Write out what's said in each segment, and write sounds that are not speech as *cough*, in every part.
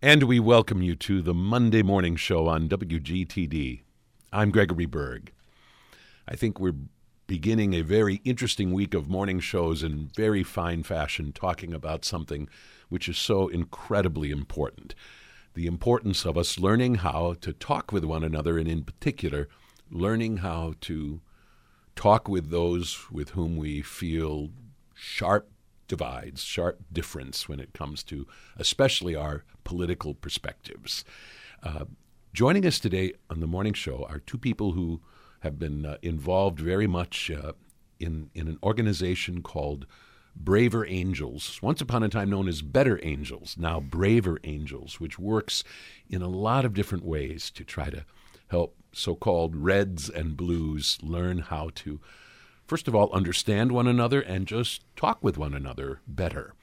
And we welcome you to the Monday morning show on WGTD. I'm Gregory Berg. I think we're beginning a very interesting week of morning shows in very fine fashion, talking about something which is so incredibly important the importance of us learning how to talk with one another, and in particular, learning how to talk with those with whom we feel sharp divides, sharp difference when it comes to especially our political perspectives. Uh, joining us today on the morning show are two people who have been uh, involved very much uh, in, in an organization called Braver Angels, once upon a time known as Better Angels, now Braver Angels, which works in a lot of different ways to try to help so called reds and blues learn how to first of all, understand one another and just talk with one another better.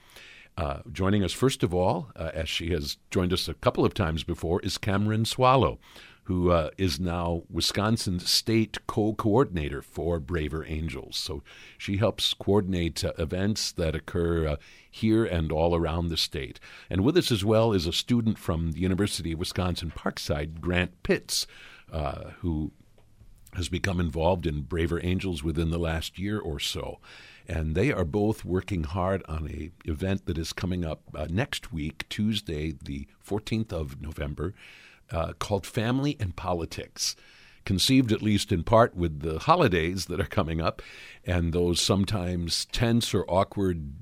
Uh, joining us, first of all, uh, as she has joined us a couple of times before, is Cameron Swallow, who uh, is now Wisconsin's state co coordinator for Braver Angels. So she helps coordinate uh, events that occur uh, here and all around the state. And with us as well is a student from the University of Wisconsin Parkside, Grant Pitts, uh, who has become involved in Braver Angels within the last year or so. And they are both working hard on a event that is coming up uh, next week, Tuesday, the 14th of November, uh, called Family and Politics. Conceived at least in part with the holidays that are coming up and those sometimes tense or awkward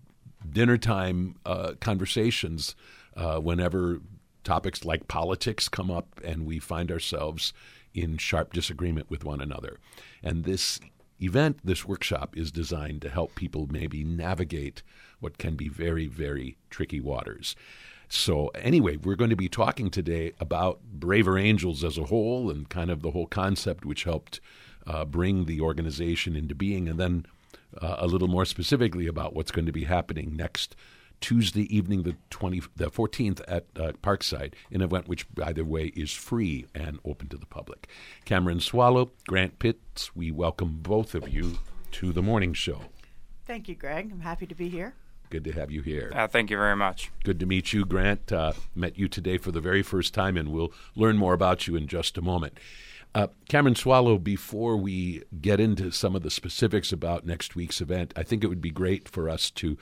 dinner time uh, conversations uh, whenever topics like politics come up and we find ourselves in sharp disagreement with one another. And this event, this workshop, is designed to help people maybe navigate what can be very, very tricky waters. So, anyway, we're going to be talking today about Braver Angels as a whole and kind of the whole concept which helped uh, bring the organization into being, and then uh, a little more specifically about what's going to be happening next Tuesday evening, the twenty, the fourteenth at uh, Parkside, an event which, by the way, is free and open to the public. Cameron Swallow, Grant Pitts, we welcome both of you to the morning show. Thank you, Greg. I'm happy to be here. Good to have you here. Uh, thank you very much. Good to meet you, Grant. Uh, met you today for the very first time, and we'll learn more about you in just a moment. Uh, Cameron Swallow, before we get into some of the specifics about next week's event, I think it would be great for us to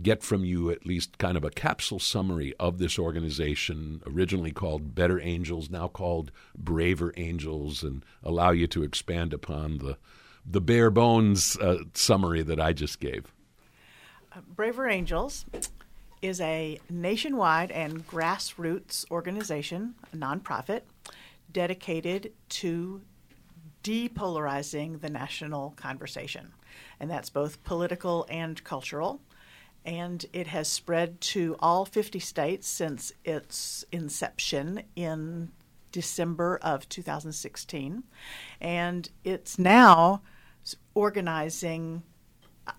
get from you at least kind of a capsule summary of this organization, originally called Better Angels, now called Braver Angels, and allow you to expand upon the the bare bones uh, summary that I just gave. Uh, Braver Angels is a nationwide and grassroots organization, a nonprofit, dedicated to depolarizing the national conversation. And that's both political and cultural and it has spread to all 50 states since its inception in December of 2016. And it's now organizing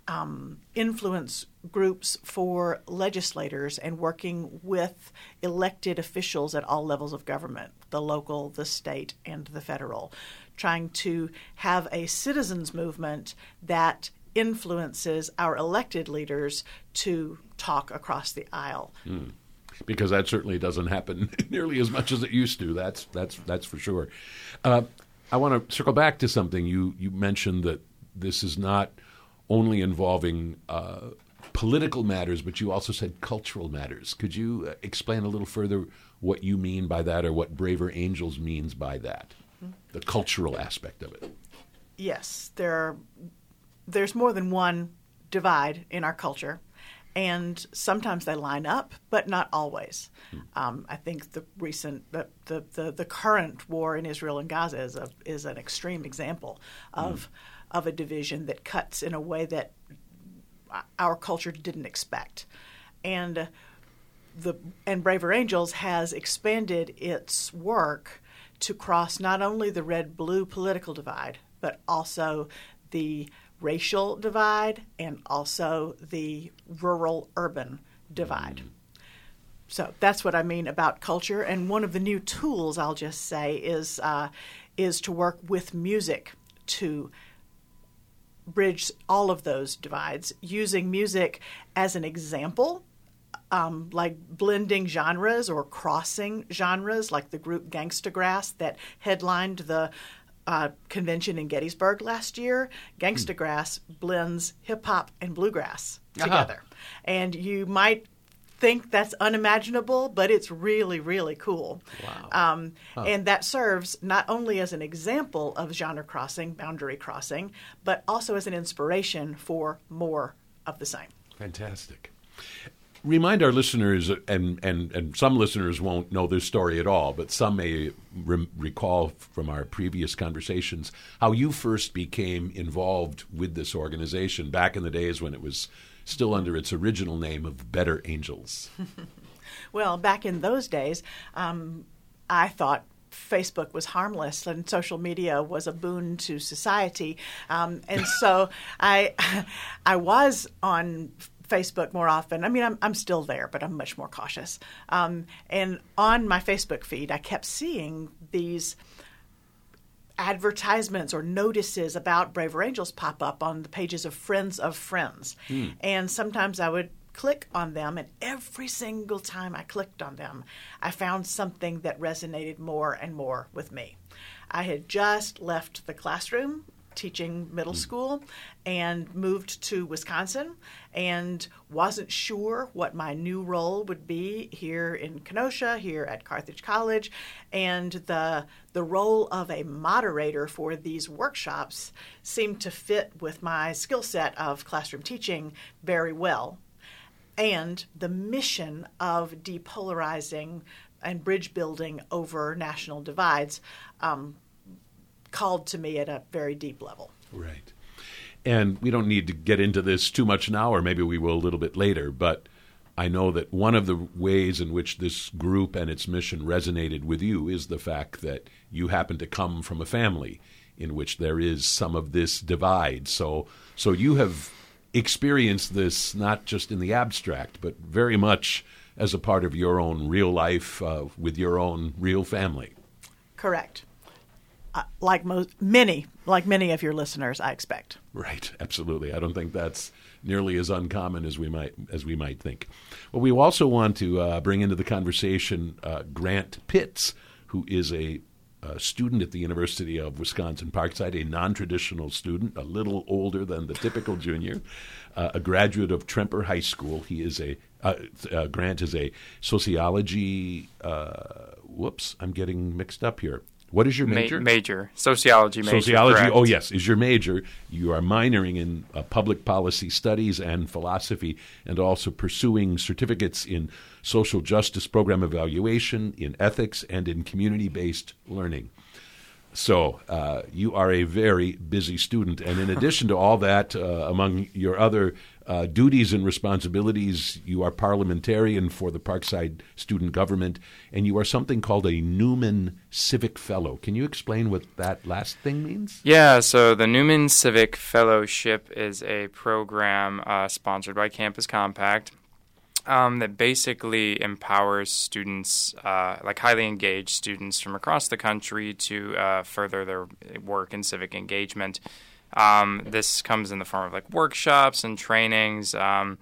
um, influence groups for legislators and working with elected officials at all levels of government the local, the state, and the federal trying to have a citizens movement that influences our elected leaders to talk across the aisle. Mm. Because that certainly doesn't happen *laughs* nearly as much as it used to. That's that's that's for sure. Uh, I want to circle back to something you you mentioned that this is not only involving uh, political matters, but you also said cultural matters. Could you uh, explain a little further what you mean by that, or what Braver Angels means by that, mm-hmm. the cultural aspect of it? Yes, there are there's more than one divide in our culture, and sometimes they line up, but not always. Hmm. Um, I think the recent, the, the, the, the, current war in Israel and Gaza is, a, is an extreme example of, mm. of a division that cuts in a way that our culture didn't expect. And the and Braver Angels has expanded its work to cross not only the red blue political divide, but also the racial divide and also the rural urban divide. Mm. So that's what I mean about culture. And one of the new tools, I'll just say, is uh, is to work with music to bridge all of those divides using music as an example um, like blending genres or crossing genres, like the group Gangsta Grass that headlined the uh, convention in Gettysburg last year. Gangsta Grass blends hip hop and bluegrass together. And you might think that's unimaginable, but it's really, really cool. Wow. Um, And that serves not only as an example of genre crossing, boundary crossing, but also as an inspiration for more of the same. Fantastic. Remind our listeners, and, and, and some listeners won't know this story at all, but some may re- recall from our previous conversations how you first became involved with this organization back in the days when it was still under its original name of Better Angels. *laughs* Well, back in those days, um, I thought Facebook was harmless and social media was a boon to society, um, and so *laughs* I, *laughs* I was on Facebook more often. I mean, I'm, I'm still there, but I'm much more cautious. Um, and on my Facebook feed, I kept seeing these advertisements or notices about Braver Angels pop up on the pages of friends of friends. And sometimes I would click on them, and every single time I clicked on them, I found something that resonated more and more with me. I had just left the classroom teaching middle school and moved to Wisconsin and wasn't sure what my new role would be here in Kenosha, here at Carthage College, and the the role of a moderator for these workshops seemed to fit with my skill set of classroom teaching very well. And the mission of depolarizing and bridge building over national divides um, called to me at a very deep level. Right. And we don't need to get into this too much now, or maybe we will a little bit later, but I know that one of the ways in which this group and its mission resonated with you is the fact that you happen to come from a family in which there is some of this divide. So, so you have experienced this not just in the abstract, but very much as a part of your own real life uh, with your own real family. Correct. Uh, like most, many, like many of your listeners, I expect. Right, absolutely. I don't think that's nearly as uncommon as we might as we might think. Well, we also want to uh, bring into the conversation uh, Grant Pitts, who is a, a student at the University of Wisconsin Parkside, a non-traditional student, a little older than the typical junior, uh, a graduate of Tremper High School. He is a uh, uh, Grant is a sociology. Uh, whoops, I'm getting mixed up here. What is your Ma- major? major. Sociology major. Sociology. correct. Oh, yes, is your major. You are minoring in uh, public policy studies and philosophy, and also pursuing certificates in social justice program evaluation, in ethics, and in community-based learning. So uh, you are a very busy student, and in addition to all that, uh, among your other uh, duties and responsibilities, you are parliamentarian for the Parkside Student Government, and you are something called a Newman Civic Fellow. Can you explain what that last thing means? Yeah, so the Newman Civic Fellowship is a program uh, sponsored by Campus Compact um, that basically empowers students, uh, like highly engaged students from across the country, to uh, further their work in civic engagement. Um, this comes in the form of like workshops and trainings. Um,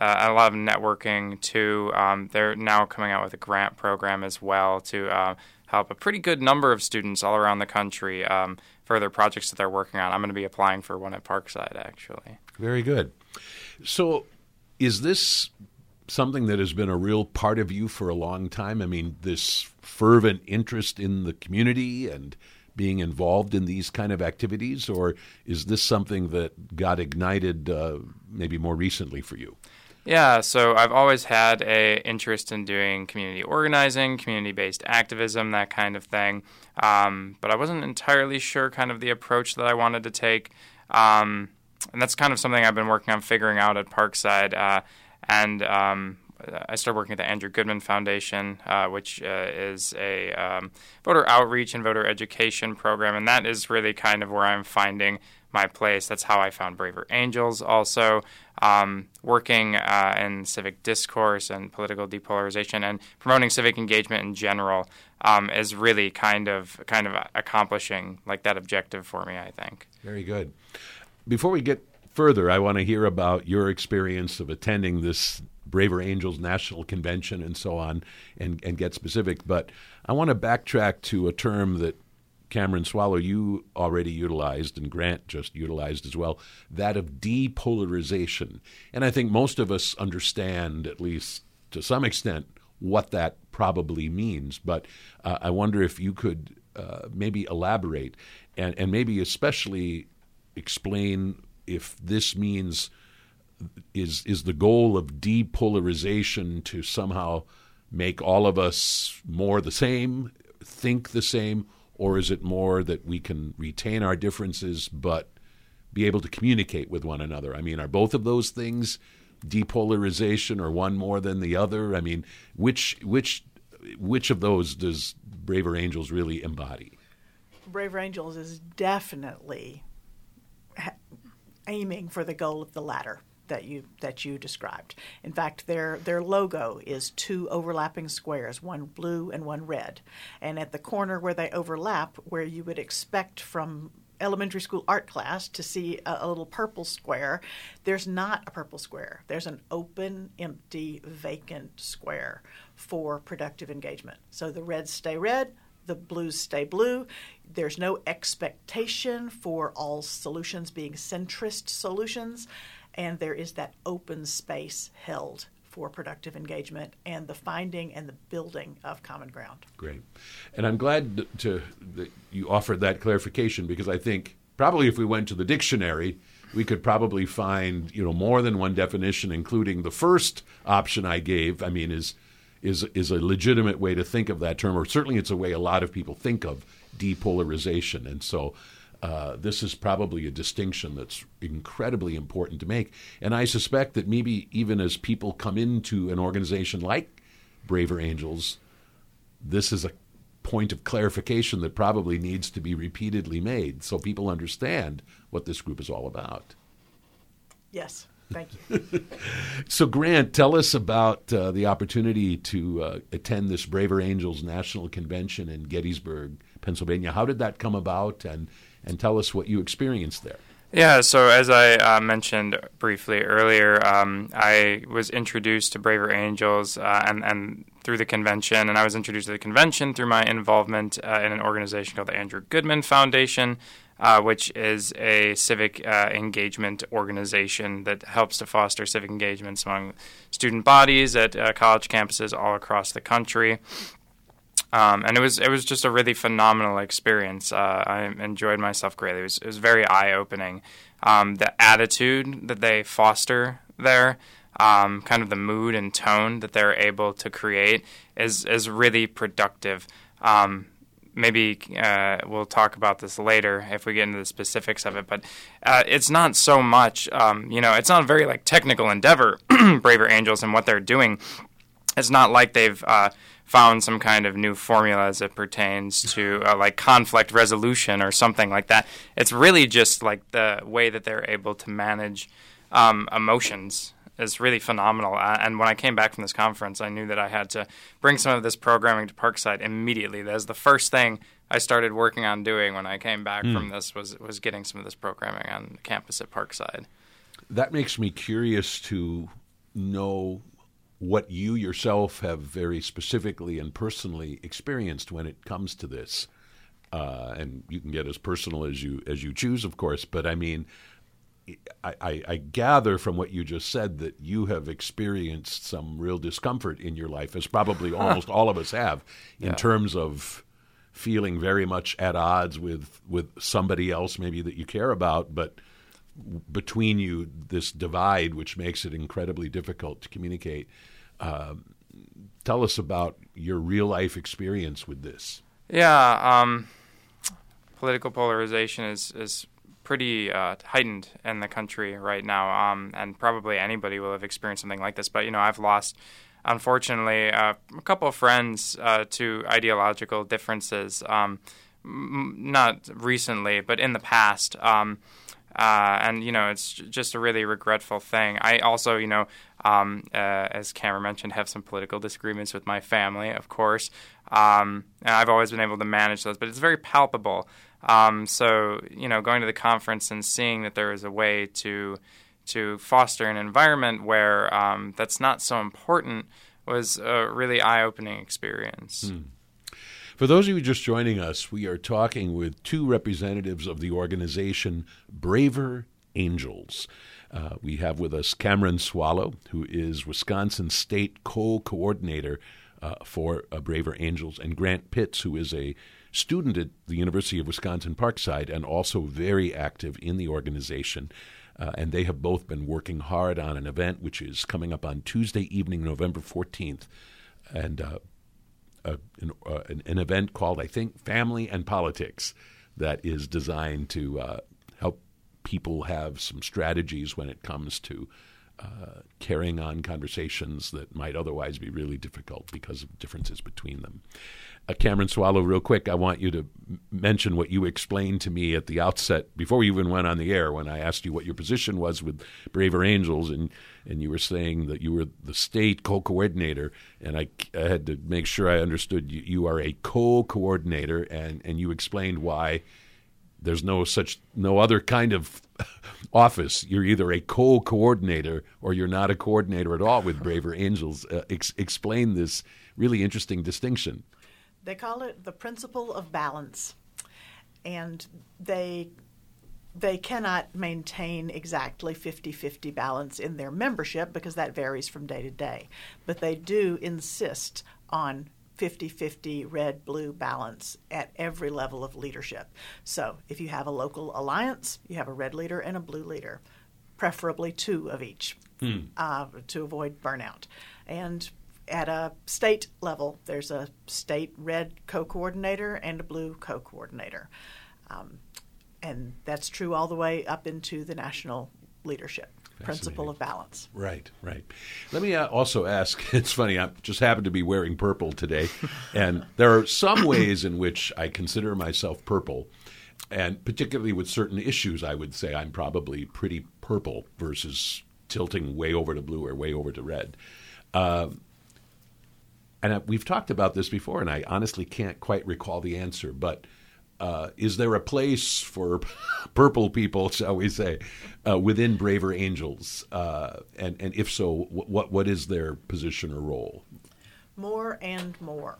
uh, a lot of networking too. Um, they're now coming out with a grant program as well to uh, help a pretty good number of students all around the country um, for their projects that they're working on. I'm going to be applying for one at Parkside actually. Very good. So, is this something that has been a real part of you for a long time? I mean, this fervent interest in the community and being involved in these kind of activities, or is this something that got ignited uh, maybe more recently for you? Yeah, so I've always had a interest in doing community organizing, community-based activism, that kind of thing. Um, but I wasn't entirely sure kind of the approach that I wanted to take. Um, and that's kind of something I've been working on figuring out at Parkside. Uh, and um, I started working at the Andrew Goodman Foundation, uh, which uh, is a um, voter outreach and voter education program, and that is really kind of where I'm finding my place. That's how I found Braver Angels. Also, um, working uh, in civic discourse and political depolarization and promoting civic engagement in general um, is really kind of kind of accomplishing like that objective for me. I think. Very good. Before we get further, I want to hear about your experience of attending this Braver Angels National Convention and so on, and and get specific. But I want to backtrack to a term that Cameron Swallow, you already utilized, and Grant just utilized as well, that of depolarization. And I think most of us understand, at least to some extent, what that probably means. But uh, I wonder if you could uh, maybe elaborate and, and maybe especially explain if this means is is the goal of depolarization to somehow make all of us more the same, think the same, or is it more that we can retain our differences but be able to communicate with one another? I mean, are both of those things depolarization or one more than the other? I mean, which which which of those does Braver Angels really embody? Braver Angels is definitely aiming for the goal of the latter that you that you described. In fact, their their logo is two overlapping squares, one blue and one red. And at the corner where they overlap, where you would expect from elementary school art class to see a, a, little purple square. There's not a purple square. There's an open, empty, vacant square for productive engagement. So the reds stay red, the blues stay blue. There's no expectation for all solutions being centrist solutions and there is that open space held for productive engagement and the finding and the building of common ground. Great, and I'm glad to that you offered that clarification because I think probably if we went to the dictionary, we could probably find you know more than one definition, including the first option I gave. I mean, is is is a legitimate way to think of that term, or certainly it's a way a lot of people think of depolarization, and so uh, this is probably a distinction that's incredibly important to make. And I suspect that maybe even as people come into an organization like Braver Angels, this is a point of clarification that probably needs to be repeatedly made so people understand what this group is all about. Yes. Thank you. *laughs* so, Grant, tell us about uh, the opportunity to uh, attend this Braver Angels National Convention in Gettysburg, Pennsylvania. How did that come about, and and tell us what you experienced there. Yeah, so as I uh, mentioned briefly earlier, um, I was introduced to Braver Angels uh, and, and through the convention, and I was introduced to the convention through my involvement uh, in an organization called the Andrew Goodman Foundation, uh, which is a civic uh, engagement organization that helps to foster civic engagements among student bodies at uh, college campuses all across the country. Um, and it was it was just a really phenomenal experience. Uh, I enjoyed myself greatly. It was, it was very eye opening. Um, the attitude that they foster there, um, kind of the mood and tone that they're able to create, is is really productive. Um, maybe uh, we'll talk about this later if we get into the specifics of it. But uh, it's not so much, um, you know, it's not a very like technical endeavor. *clears throat* Braver Angels and what they're doing. It's not like they've uh, found some kind of new formula as it pertains to uh, like conflict resolution or something like that. It's really just like the way that they're able to manage um, emotions is really phenomenal. Uh, and when I came back from this conference, I knew that I had to bring some of this programming to Parkside immediately. That was the first thing I started working on doing when I came back mm. from this was was getting some of this programming on campus at Parkside. That makes me curious to know what you yourself have very specifically and personally experienced when it comes to this. Uh, and you can get as personal as you as you choose, of course. But I mean, I, I, I, gather from what you just said that you have experienced some real discomfort in your life, as probably *laughs* almost all of us have, in yeah. terms of feeling very much at odds with with somebody else, maybe that you care about, but between you this divide, which makes it incredibly difficult to communicate. Uh, tell us about your real life experience with this. Yeah, um, political polarization is is pretty uh, heightened in the country right now, um, and probably anybody will have experienced something like this. But you know, I've lost, unfortunately, uh, a couple of friends uh, to ideological differences. Um, m- not recently, but in the past. Um, uh, and you know it's just a really regretful thing. I also, you know, um, uh, as Cameron mentioned, have some political disagreements with my family, of course. Um, and I've always been able to manage those, but it's very palpable. Um, so you know, going to the conference and seeing that there is a way to to foster an environment where um, that's not so important was a really eye opening experience. Hmm. For those of you just joining us, we are talking with two representatives of the organization Braver Angels. Uh, we have with us Cameron Swallow, who is Wisconsin State co coordinator uh, for uh, Braver Angels, and Grant Pitts, who is a student at the University of Wisconsin Parkside and also very active in the organization. Uh, and they have both been working hard on an event which is coming up on Tuesday evening, November 14th. And uh, a, an, uh, an, event called, I think, Family and Politics, that is designed to uh, help people have some strategies when it comes to uh, carrying on conversations that might otherwise be really difficult because of differences between them. Uh, Cameron Swallow, real quick, I want you to mention what you explained to me at the outset before we even went on the air when I asked you what your position was with Braver Angels, and, and you were saying that you were the state co coordinator, and I, I, had to make sure I understood you, you are a co coordinator, and, and you explained why there's no such no other kind of *laughs* office. You're either a co-coordinator or you're not a coordinator at all with Braver Angels. Uh, ex- explain this really interesting distinction. They call it the principle of balance, and they they cannot maintain exactly 50-50 balance in their membership because that varies from day to day. But they do insist on 50 50 red blue balance at every level of leadership. So if you have a local alliance, you have a red leader and a blue leader, preferably two of each hmm. uh, to avoid burnout. And at a state level, there's a state red co coordinator and a blue co coordinator. Um, and that's true all the way up into the national leadership principle of balance. Right, right. Let me uh, also ask *laughs* it's funny, I just happen to be wearing purple today, *laughs* and there are some ways in which I consider myself purple. And particularly with certain issues, I would say I'm probably pretty purple versus tilting way over to blue or way over to red. Uh, and we've talked about this before, and I honestly can't quite recall the answer, but uh, is there a place for *laughs* purple people, shall we say, uh, within Braver Angels? Uh, and, and if so, what, what is their position or role? More and more.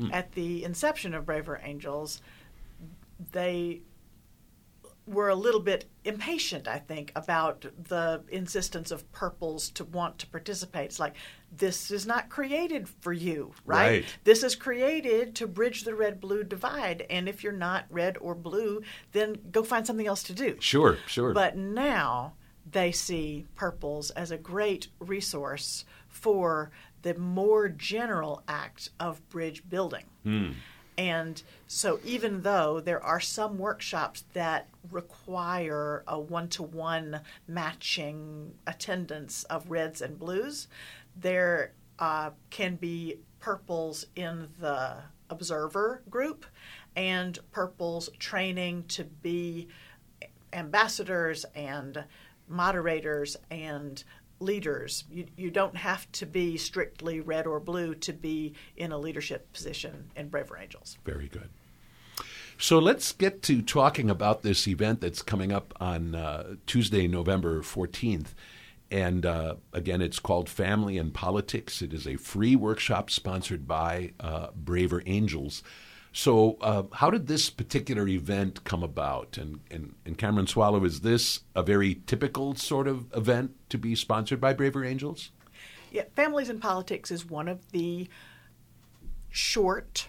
Mm. At the inception of Braver Angels, they were a little bit impatient, I think, about the insistence of purples to want to participate. It's like, this is not created for you, right? right? This is created to bridge the red blue divide. And if you're not red or blue, then go find something else to do. Sure, sure. But now they see purples as a great resource for the more general act of bridge building. Hmm. And so, even though there are some workshops that require a one to one matching attendance of reds and blues, there uh, can be purples in the observer group and purples training to be ambassadors and moderators and leaders. You, you don't have to be strictly red or blue to be in a leadership position in Braver Angels. Very good. So let's get to talking about this event that's coming up on uh, Tuesday, November 14th. And uh, again, it's called Family and Politics. It is a free workshop sponsored by uh, Braver Angels. So, uh, how did this particular event come about? And, and, and Cameron Swallow, is this a very typical sort of event to be sponsored by Braver Angels? Yeah, Families and Politics is one of the short,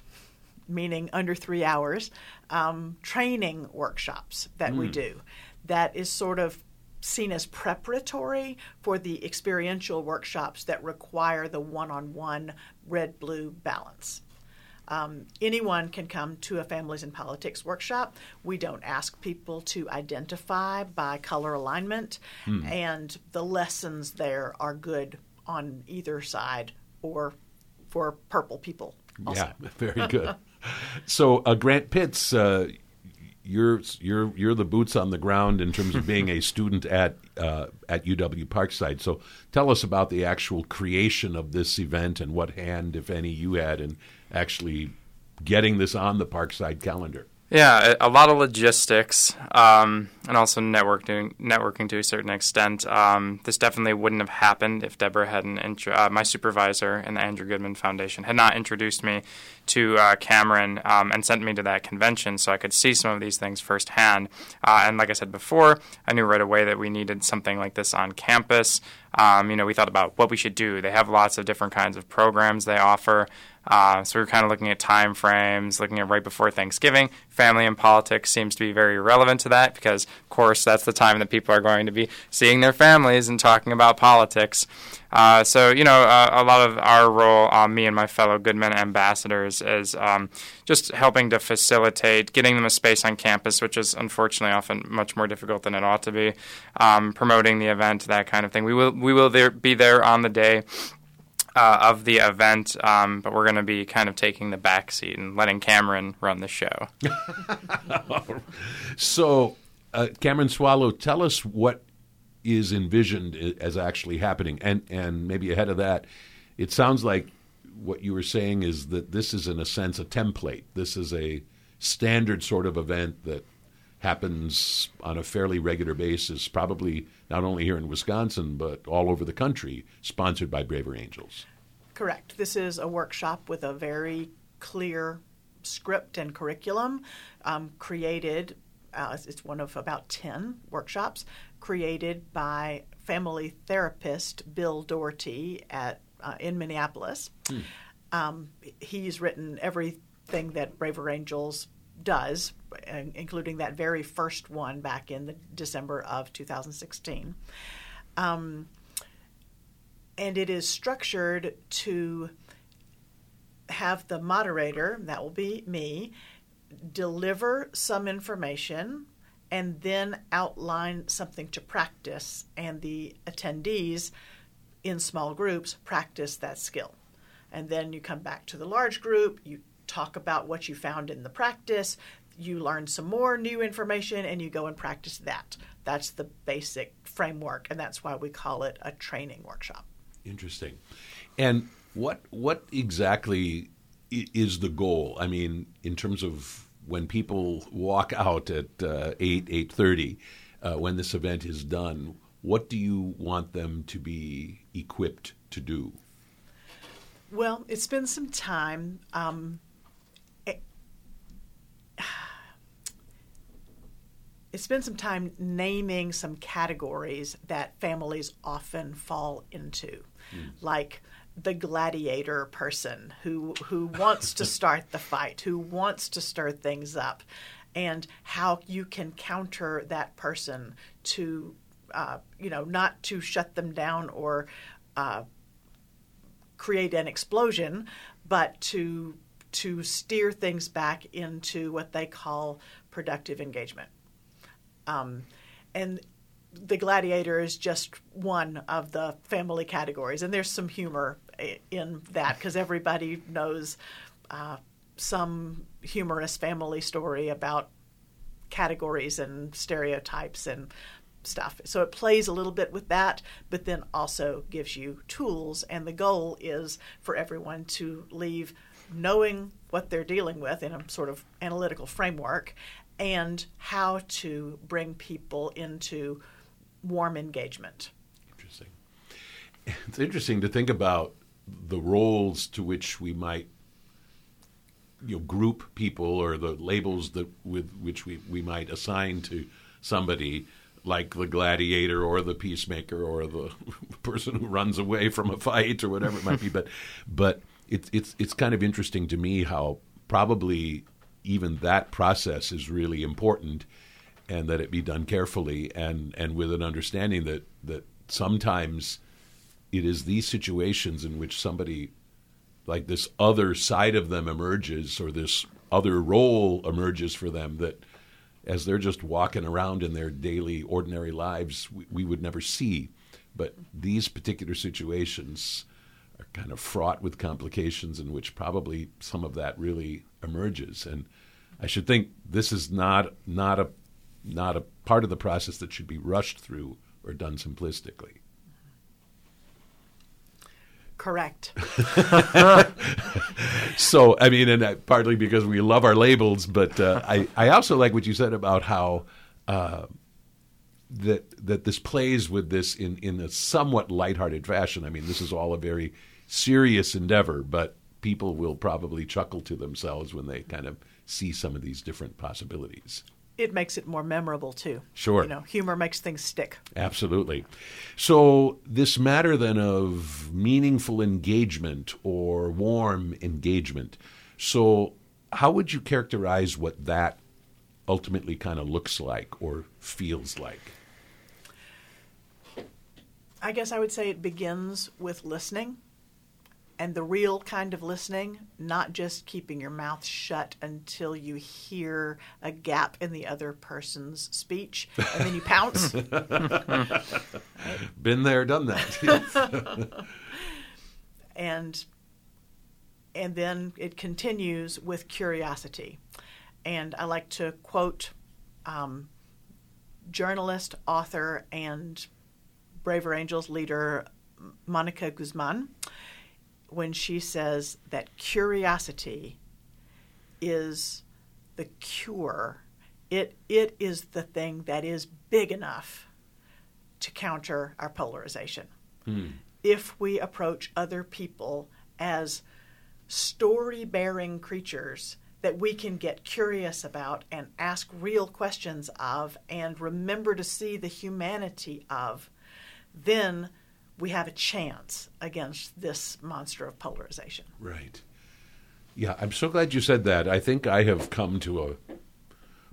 meaning under three hours, um, training workshops that mm. we hmm. do. That is sort of seen as preparatory for the experiential workshops that require the one on one red blue balance. Um, anyone can come to a Families and Politics workshop. We don't ask people to identify by color alignment, hmm. and the lessons there are good on either side or for purple people. Also. Yeah, *laughs* very good. so, uh, Grant Pitts, uh, you're you're you're the boots on the ground in terms of being a student at uh, at UW Parkside. So tell us about the actual creation of this event and what hand, if any, you had in actually getting this on the Parkside calendar. Yeah, a lot of logistics. Um, and also networking networking to a certain extent. Um, this definitely wouldn't have happened if Deborah hadn't intro- uh, my supervisor in the Andrew Goodman Foundation had not introduced me to uh, Cameron um, and sent me to that convention so I could see some of these things firsthand. Uh, and like I said before, I knew right away that we needed something like this on campus. Um, you know, we thought about what we should do. They have lots of different kinds of programs they offer. Uh, so we are kind of looking at time frames, looking at right before Thanksgiving. Family and politics seems to be very relevant to that because, of course, that's the time that people are going to be seeing their families and talking about politics. Uh, so, you know, uh, a lot of our role, uh, me and my fellow Goodman ambassadors, is um, just helping to facilitate getting them a space on campus, which is unfortunately often much more difficult than it ought to be. Um, promoting the event, that kind of thing. We will we will there, be there on the day uh, of the event, um, but we're going to be kind of taking the back seat and letting Cameron run the show. *laughs* so, uh, Cameron Swallow, tell us what is envisioned as actually happening, and and maybe ahead of that, it sounds like what you were saying is that this is in a sense a template. This is a standard sort of event that happens on a fairly regular basis, probably not only here in Wisconsin, but all over the country, sponsored by Braver Angels. Correct. This is a workshop with a very clear script and curriculum um, created. Uh, it's one of about 10 workshops created by family therapist Bill Doherty at, uh, in Minneapolis. Hmm. Um, he's written everything that Braver Angels does, including that very first one back in the December of 2016. Um, and it is structured to have the moderator, that will be me, deliver some information and then outline something to practice, and the attendees in small groups practice that skill. And then you come back to the large group, you talk about what you found in the practice, you learn some more new information, and you go and practice that. That's the basic framework, and that's why we call it a training workshop. Interesting. And what what exactly is the goal? I mean, in terms of when people walk out at uh, eight eight thirty, uh, when this event is done, what do you want them to be equipped to do? Well, it's been some time. Um, it's some time naming some categories that families often fall into, mm. like the gladiator person who who wants to *laughs* start the fight, who wants to stir things up, and how you can counter that person to, uh, you know, not to shut them down or uh, create an explosion, but to to steer things back into what they call productive engagement. Um, and the gladiator is just one of the family categories, and there's some humor in that because everybody knows uh, some humorous family story about categories and stereotypes and stuff. So it plays a little bit with that, but then also gives you tools. And the goal is for everyone to leave knowing what they're dealing with in a sort of analytical framework and how to bring people into warm engagement. Interesting. It's interesting to think about the roles to which we might you know group people or the labels that with which we, we might assign to somebody like the gladiator or the peacemaker or the *laughs* person who runs away from a fight or whatever it might be but but it's it's it's kind of interesting to me how probably even that process is really important and that it be done carefully and, and with an understanding that, that sometimes it is these situations in which somebody like this other side of them emerges or this other role emerges for them that as they're just walking around in their daily ordinary lives we, we would never see. But these particular situations are kind of fraught with complications in which probably some of that really emerges. And I should think this is not not a not a part of the process that should be rushed through or done simplistically. Correct. *laughs* so, I mean, and uh, partly because we love our labels, but uh, *laughs* I, I also like what you said about how uh, that that this plays with this in in a somewhat lighthearted fashion. I mean, this is all a very serious endeavor, but people will probably chuckle to themselves when they kind of see some of these different possibilities. It makes it more memorable too. Sure. You know, humor makes things stick. Absolutely. So, this matter then of meaningful engagement or warm engagement. So, how would you characterize what that ultimately kind of looks like or feels like? I guess I would say it begins with listening and the real kind of listening, not just keeping your mouth shut until you hear a gap in the other person's speech and then you pounce. *laughs* Been there, done that. *laughs* and and then it continues with curiosity. And I like to quote um, journalist, author, and Braver Angels leader Monica Guzman when she says that curiosity is the cure. It, it is the thing that is big enough to counter our polarization. Hmm. If we approach other people as story bearing creatures that we can get curious about and ask real questions of and remember to see the humanity of, then we have a chance against this monster of polarization. Right. Yeah, I'm so glad you said that. I think I have come to a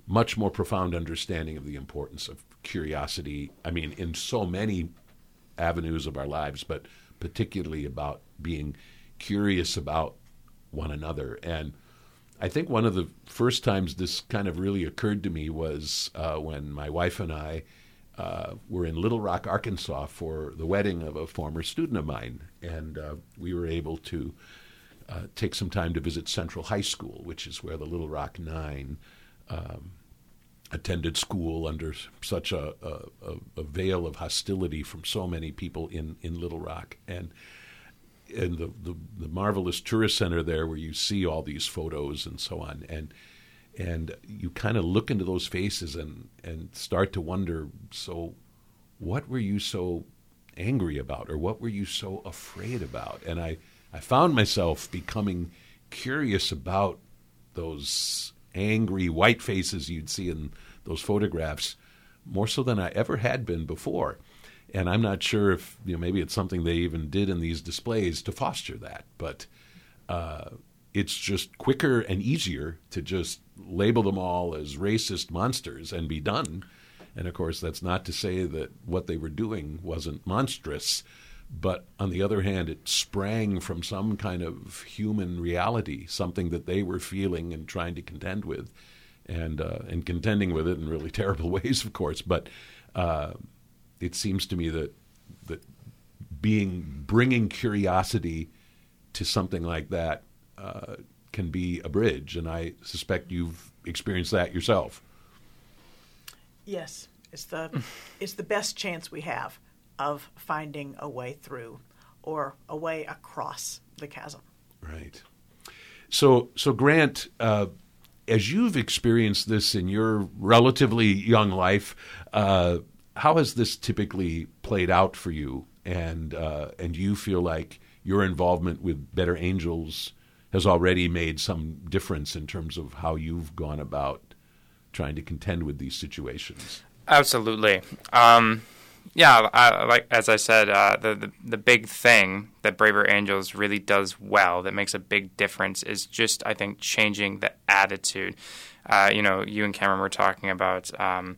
much more profound understanding of the importance of curiosity. I mean, in so many avenues of our lives, but particularly about being curious about one another. And I think one of the first times this kind of really occurred to me was uh, when my wife and I uh, were in Little Rock, Arkansas for the wedding of a former student of mine. And uh, we were able to uh, take some time to visit Central High School, which is where the Little Rock Nine um, attended school under such a, a, a, veil of hostility from so many people in, in Little Rock. And and the, the, the marvelous tourist center there where you see all these photos and so on. And and you kind of look into those faces and and start to wonder so what were you so angry about or what were you so afraid about? And i i found myself becoming curious about those angry white faces you'd see in those photographs more so than i ever had been before. And i'm not sure if you know maybe it's something they even did in these displays to foster that but uh, it's just quicker and easier to just label them all as racist monsters and be done. And of course, that's not to say that what they were doing wasn't monstrous, but on the other hand, it sprang from some kind of human reality, something that they were feeling and trying to contend with, and uh, and contending with it in really *laughs* terrible ways, of course. But uh, it seems to me that that being bringing curiosity to something like that uh, can be a bridge, and I suspect you've experienced that yourself. Yes, it's the it's the best chance we have of finding a way through or a way across the chasm. Right. So, so Grant, uh, as you've experienced this in your relatively young life, uh, how has this typically played out for you? And uh, and do you feel like your involvement with Better Angels has already made some difference in terms of how you've gone about trying to contend with these situations. Absolutely. Um, yeah, I, like as I said, uh, the, the, the big thing that Braver Angels really does well, that makes a big difference, is just I think changing the attitude. Uh, you know, you and Cameron were talking about um,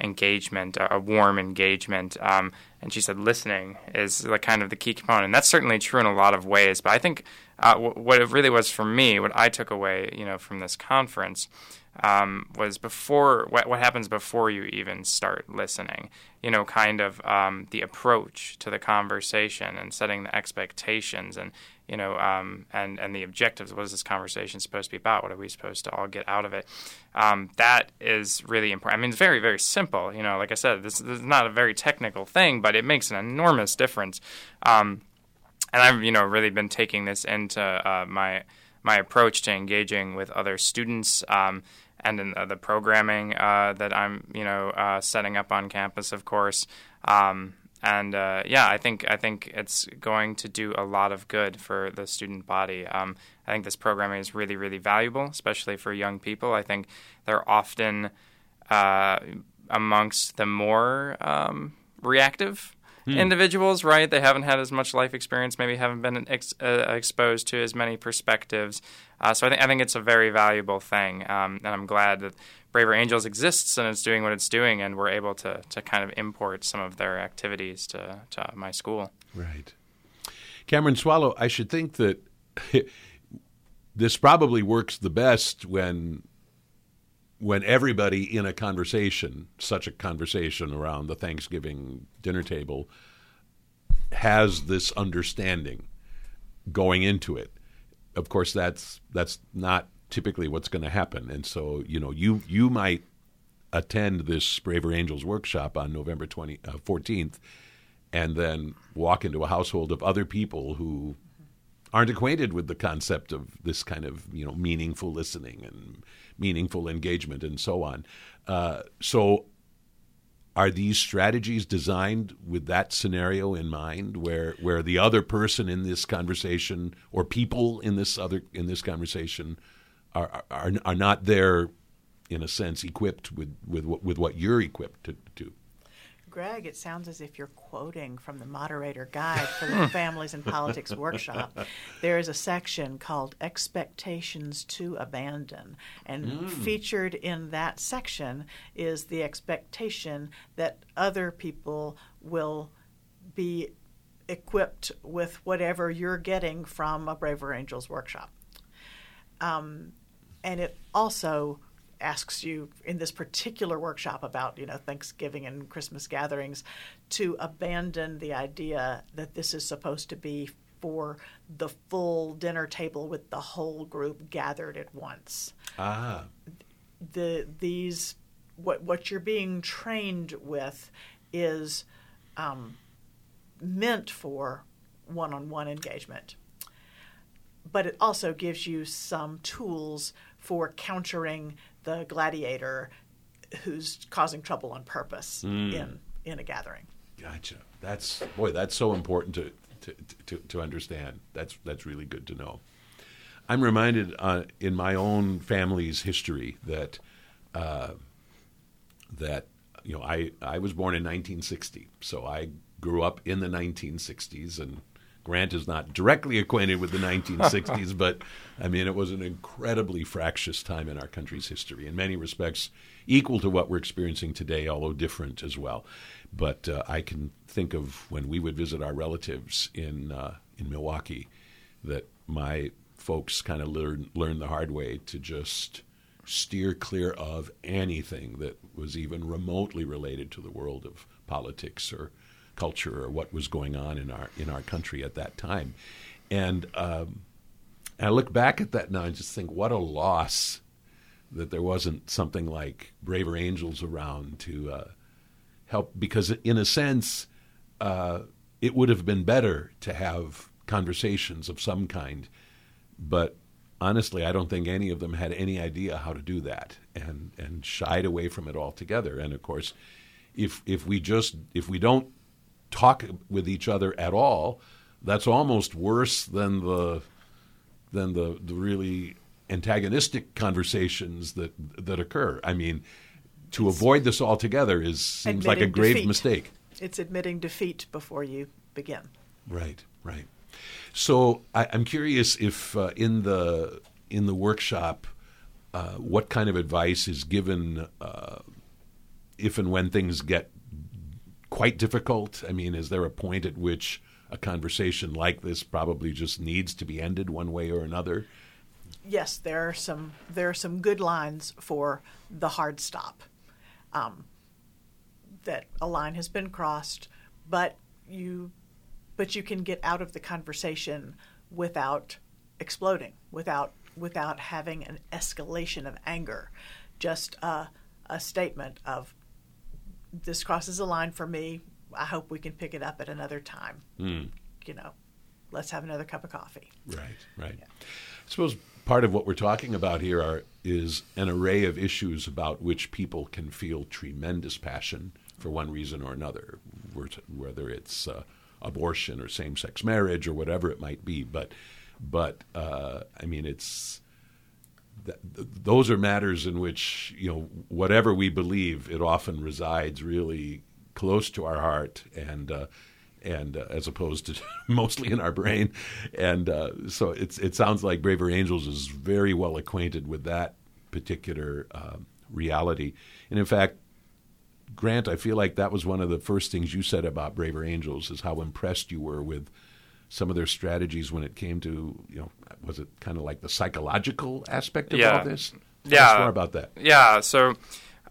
engagement, a warm engagement. Um, and she said listening is like kind of the key component. And that's certainly true in a lot of ways. But I think uh, w- what it really was for me, what I took away, you know, from this conference, um, was before what, what happens before you even start listening. You know, kind of um, the approach to the conversation and setting the expectations and you know, um, and and the objectives. What is this conversation supposed to be about? What are we supposed to all get out of it? Um, that is really important. I mean, it's very very simple. You know, like I said, this, this is not a very technical thing, but it makes an enormous difference. Um, and I've you know really been taking this into uh, my my approach to engaging with other students. Um, and in the, the programming uh, that I'm you know uh, setting up on campus, of course. Um, and uh, yeah, I think I think it's going to do a lot of good for the student body. Um, I think this programming is really really valuable, especially for young people. I think they're often uh, amongst the more um, reactive Hmm. individuals, right? They haven't had as much life experience, maybe haven't been ex- uh, exposed to as many perspectives. Uh, so I think I think it's a very valuable thing, um, and I'm glad that Braver Angels exists and it's doing what it's doing, and we're able to to kind of import some of their activities to to my school. Right, Cameron Swallow. I should think that *laughs* this probably works the best when when everybody in a conversation, such a conversation around the Thanksgiving dinner table, has this understanding going into it. Of course, that's that's not typically what's going to happen, and so you know you you might attend this Braver Angels workshop on November 20, uh, 14th and then walk into a household of other people who aren't acquainted with the concept of this kind of you know meaningful listening and meaningful engagement and so on. Uh, so, are these strategies designed with that scenario in mind, where where the other person in this conversation or people in this other in this conversation are are, are not there, in a sense, equipped with with with what you're equipped to do? Greg, it sounds as if you're quoting from the moderator guide for the *laughs* Families and Politics workshop. There is a section called Expectations to Abandon, and mm. featured in that section is the expectation that other people will be equipped with whatever you're getting from a Braver Angels workshop. Um, and it also asks you in this particular workshop about you know Thanksgiving and Christmas gatherings to abandon the idea that this is supposed to be for the full dinner table with the whole group gathered at once. Ah. The these what what you're being trained with is um, meant for one-on-one engagement, but it also gives you some tools for countering the gladiator who's causing trouble on purpose mm. in in a gathering. Gotcha. That's boy, that's so important to to, to, to understand. That's that's really good to know. I'm reminded uh, in my own family's history that uh, that you know I I was born in 1960, so I grew up in the 1960s and Grant is not directly acquainted with the 1960s, *laughs* but I mean, it was an incredibly fractious time in our country's history, in many respects, equal to what we're experiencing today, although different as well. But uh, I can think of when we would visit our relatives in uh, in Milwaukee, that my folks kind of learned learned the hard way to just steer clear of anything that was even remotely related to the world of politics or culture or what was going on in our in our country at that time. And, um, I look back at that now and just think, what a loss that there wasn't something like Braver Angels around to uh, help. Because in a sense, uh, it would have been better to have conversations of some kind, but honestly, I don't think any of them had any idea how to do that and and shied away from it altogether. And of course, if if we just if we don't talk with each other at all, that's almost worse than the than the, the really antagonistic conversations that that occur. I mean, to it's avoid this altogether is seems like a grave defeat. mistake. It's admitting defeat before you begin. Right, right. So I, am curious if uh, in the in the workshop, uh, what kind of advice is given uh, if and when things get quite difficult? I mean, is there a point at which a conversation like this probably just needs to be ended one way or another? Yes, there are some there are some good lines for the hard stop. Um, that a line has been crossed, but you but you can get out of the conversation without exploding, without without having an escalation of anger. Just a, a statement of this crosses a line for me. I hope we can pick it up at another time. Mm. You know, let's have another cup of coffee. Right, right. Yeah. I suppose part of what we're talking about here are is an array of issues about which people can feel tremendous passion for one reason or another, whether it's uh, abortion or same-sex marriage or whatever it might be. But, but uh, I mean, it's th- those are matters in which you know whatever we believe, it often resides really close to our heart and. Uh, and uh, as opposed to *laughs* mostly in our brain, and uh, so it's it sounds like Braver Angels is very well acquainted with that particular uh, reality, and in fact, Grant, I feel like that was one of the first things you said about Braver Angels is how impressed you were with some of their strategies when it came to you know was it kind of like the psychological aspect of yeah. all this? Tell yeah, more about that. Yeah, so.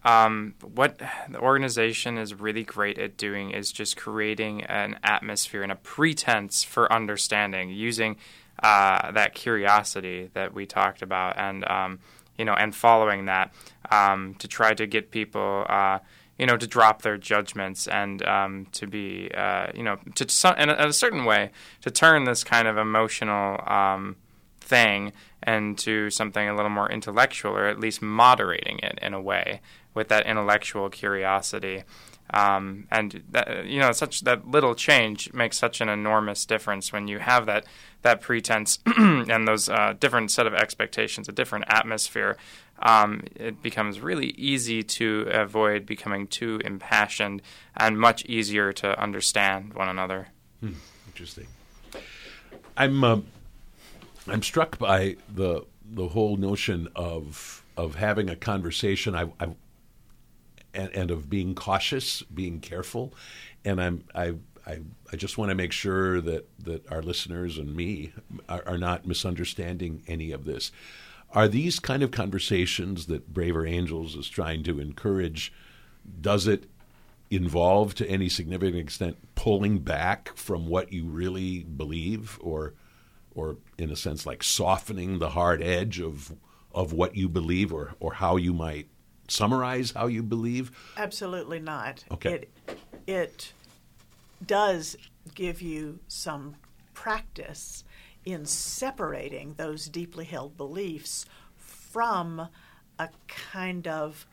Um, what the organization is really great at doing is just creating an atmosphere and a pretense for understanding using uh, that curiosity that we talked about and um, you know and following that um, to try to get people uh, you know, to drop their judgments and um, to be, uh, you know, to in, a, in a certain way, to turn this kind of emotional um, thing into something a little more intellectual, or at least moderating it in a way with that intellectual curiosity. Um, and that, you know, such that little change makes such an enormous difference when you have that that pretense *clears throat* and those uh, different set of expectations, a different atmosphere um, it becomes really easy to avoid becoming too impassioned and much easier to understand one another. Hmm, interesting. I'm uh, I'm struck by the the whole notion of of having a conversation. I, I and, and, of being cautious, being careful, and I'm I. I, I just want to make sure that, that our listeners and me are, are not misunderstanding any of this. Are these kind of conversations that Braver Angels is trying to encourage? Does it involve to any significant extent pulling back from what you really believe, or, or in a sense, like softening the hard edge of of what you believe, or or how you might summarize how you believe? Absolutely not. Okay. It, it does give you some practice in separating those deeply held beliefs from a kind of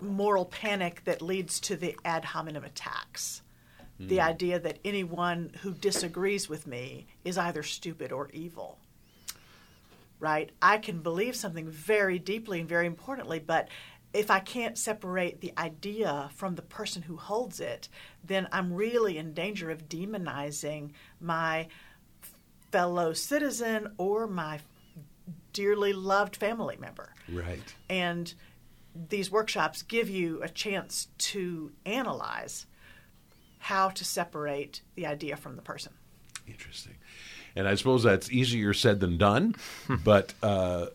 moral panic that leads to the ad hominem attacks. Mm. The hmm. idea that anyone who disagrees with me is either stupid or evil. Right? I can believe something very deeply and very importantly, but if I can't separate the idea from the person who holds it, then I'm really in danger of demonizing my fellow citizen or my dearly loved family member. Right. And these workshops give you a chance to analyze how to separate the idea from the person. Interesting. And I suppose that's easier said than done, *laughs* but uh,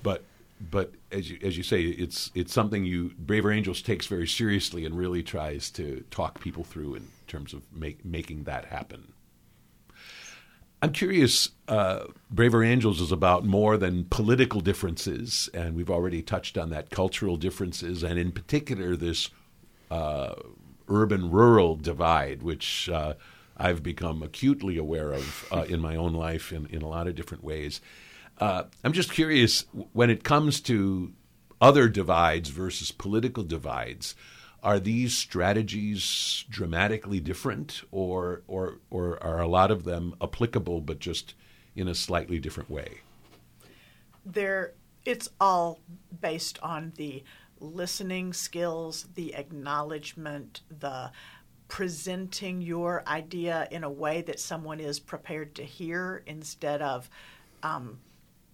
but but as you as you say, it's it's something you Braver Angels takes very seriously and really tries to talk people through in terms of make, making that happen. I'm curious. Uh, Braver Angels is about more than political differences, and we've already touched on that cultural differences, and in particular this uh, urban-rural divide, which uh, I've become acutely aware of uh, in my own life in, in a lot of different ways. Uh, I'm just curious when it comes to other divides versus political divides. Are these strategies dramatically different, or or or are a lot of them applicable, but just in a slightly different way? There, it's all based on the listening skills, the acknowledgement, the presenting your idea in a way that someone is prepared to hear instead of um,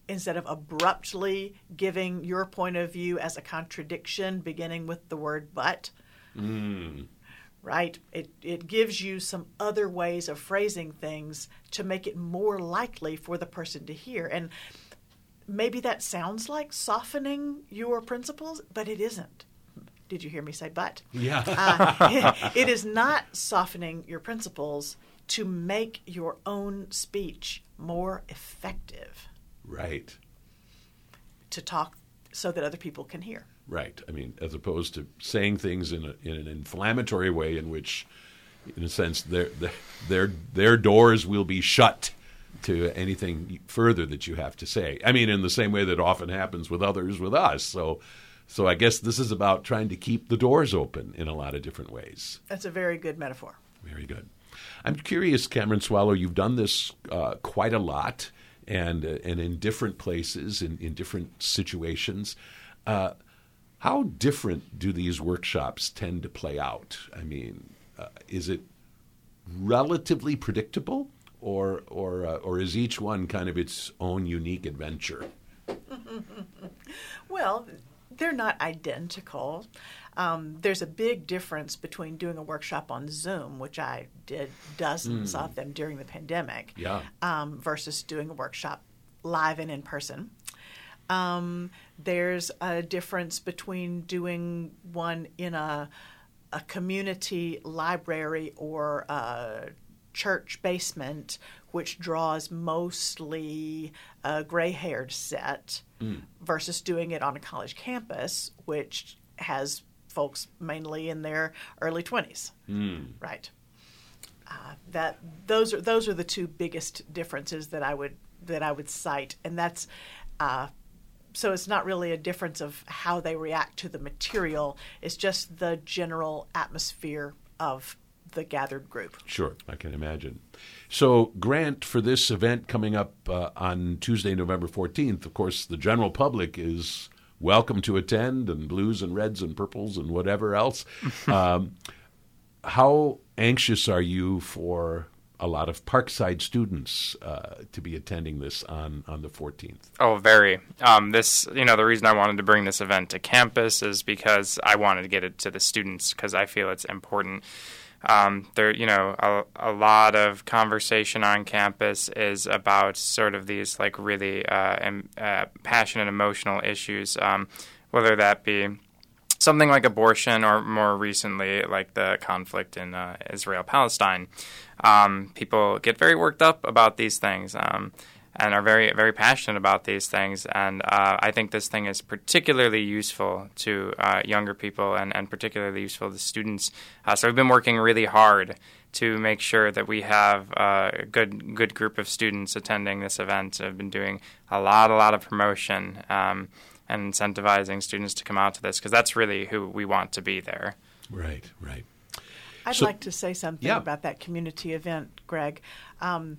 instead of abruptly giving your point of view as a contradiction, beginning with the word but. Mm. Right? It, it gives you some other ways of phrasing things to make it more likely for the person to hear. And maybe that sounds like softening your principles, but it isn't. Did you hear me say but? Yeah. uh, *laughs* it, is not softening your principles to make your own speech more effective. Right. To talk so that other people can hear. Right. I mean, as opposed to saying things in, a, in an inflammatory way in which, in a sense, their, their, their doors will be shut to anything further that you have to say. I mean, in the same way that often happens with others with us. So, so I guess this is about trying to keep the doors open in a lot of different ways. That's a very good metaphor. Very good. I'm curious, Cameron Swallow, you've done this uh, quite a lot and, uh, and in different places, in, in different situations. Uh, how different do these workshops tend to play out? I mean, uh, is it relatively predictable, or, or, uh, or is each one kind of its own unique adventure? *laughs* well, they're not identical. Um, there's a big difference between doing a workshop on Zoom, which I did dozens mm. of them during the pandemic, yeah. um, versus doing a workshop live and in person. Um, there's a difference between doing one in a a community library or a church basement, which draws mostly a gray haired set, mm. versus doing it on a college campus, which has folks mainly in their early 20s. Mm. Right. Uh, that those are those are the two biggest differences that I would that I would cite, and that's uh, so it's not really a difference of how they react to the material. It's just the general atmosphere of the gathered group. Sure, I can imagine. So, Grant, for this event coming up uh, on Tuesday, November 14th, of course, the general public is welcome to attend, and blues and reds and purples and whatever else. *laughs* um, how anxious are you for a lot of Parkside students uh, to be attending this on, on the 14th. Oh, very. Um, this, you know, the reason I wanted to bring this event to campus is because I wanted to get it to the students because I feel it's important. Um, there, you know, a, a, lot of conversation on campus is about sort of these like really uh, uh, passionate, emotional issues, um, whether that be something like abortion or more recently like the conflict in uh, Israel Palestine. Um, people get very worked up about these things. Um, and are very very passionate about these things. And uh, I think this thing is particularly useful to uh, younger people and, and particularly useful to students. Uh, so we've been working really hard to make sure that we have a good good group of students attending this event. I've been doing a lot a lot of promotion um, and incentivizing students to come out to this because that's really who we want to be there. Right, right. I'd so, like to say something yeah. about that community event, Greg. Um,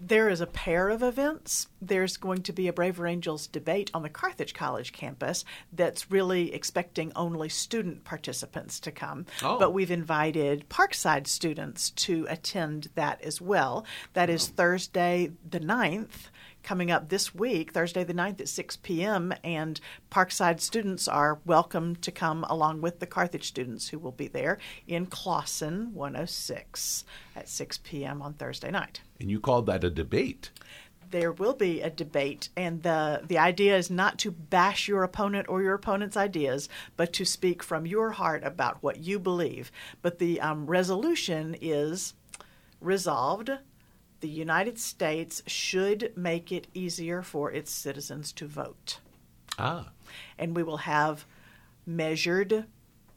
there is a pair of events. There's going to be a Braver Angels debate on the Carthage College campus that's really expecting only student participants to come. Oh. But we've invited Parkside students to attend that as well. That is oh. Thursday the 9th coming up this week, Thursday the 9th at 6 p.m., and Parkside students are welcome to come along with the Carthage students who will be there in Clawson 106 at 6 p.m. on Thursday night. And you called that a debate. There will be a debate, and the, the idea is not to bash your opponent or your opponent's ideas, but to speak from your heart about what you believe. But the um, resolution is resolved the United States should make it easier for its citizens to vote. Ah. And we will have measured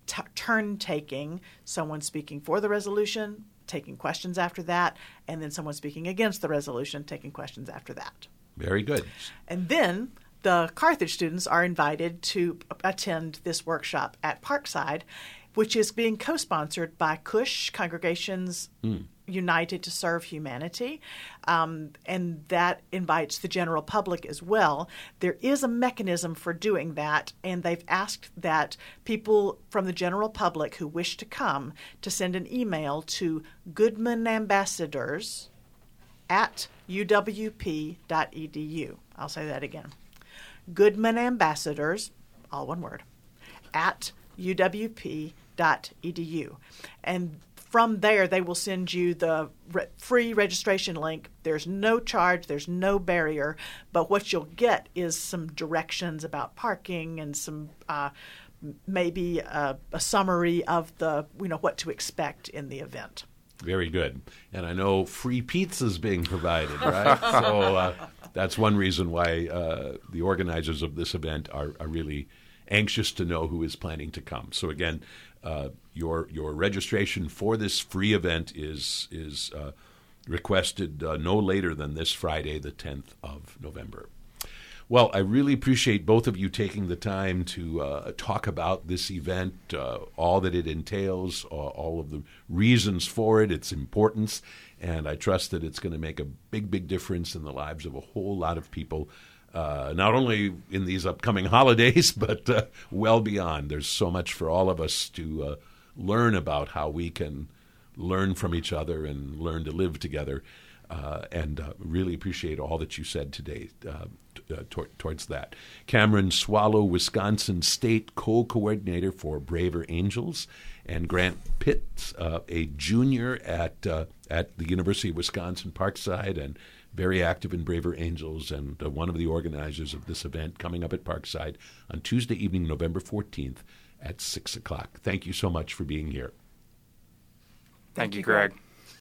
t- turn taking, someone speaking for the resolution, taking questions after that, and then someone speaking against the resolution, taking questions after that. Very good. And then the Carthage students are invited to attend this workshop at Parkside, which is being co sponsored by Cush Congregations mm. United to Serve Humanity, um, and that invites the general public as well. There is a mechanism for doing that, and they've asked that people from the general public who wish to come to send an email to Goodman Ambassadors at uwp.edu. I'll say that again. Goodman Ambassadors, all one word, at uwp.edu. And from there, they will send you the re- free registration link. There's no charge, there's no barrier, but what you'll get is some directions about parking and some uh, maybe a, a summary of the you know what to expect in the event. Very good. And I know free pizza is being provided, *laughs* right? so uh, that's one reason why uh, the organizers of this event are, are, really anxious to know who is planning to come. So again, uh, your your registration for this free event is is uh, requested uh, no later than this Friday, the 10th of November. Well, I really appreciate both of you taking the time to uh, talk about this event, uh, all that it entails, all of the reasons for it, its importance, and I trust that it's going to make a big, big difference in the lives of a whole lot of people. Uh, not only in these upcoming *laughs* holidays, but uh, well beyond. There's so much for all of us to uh, learn about how we can learn from each other and learn to live together. Uh, and uh, really appreciate all that you said today uh, t- towards that. Cameron Swallow, Wisconsin State co coordinator for Braver Angels, and Grant Pitts, a junior at, at the University of Wisconsin Parkside and very active in Braver Angels and uh, one of the organizers of this event coming up at Parkside on Tuesday evening, November 14th at 6 o'clock. Thank you so much for being here. Thank, you. Greg.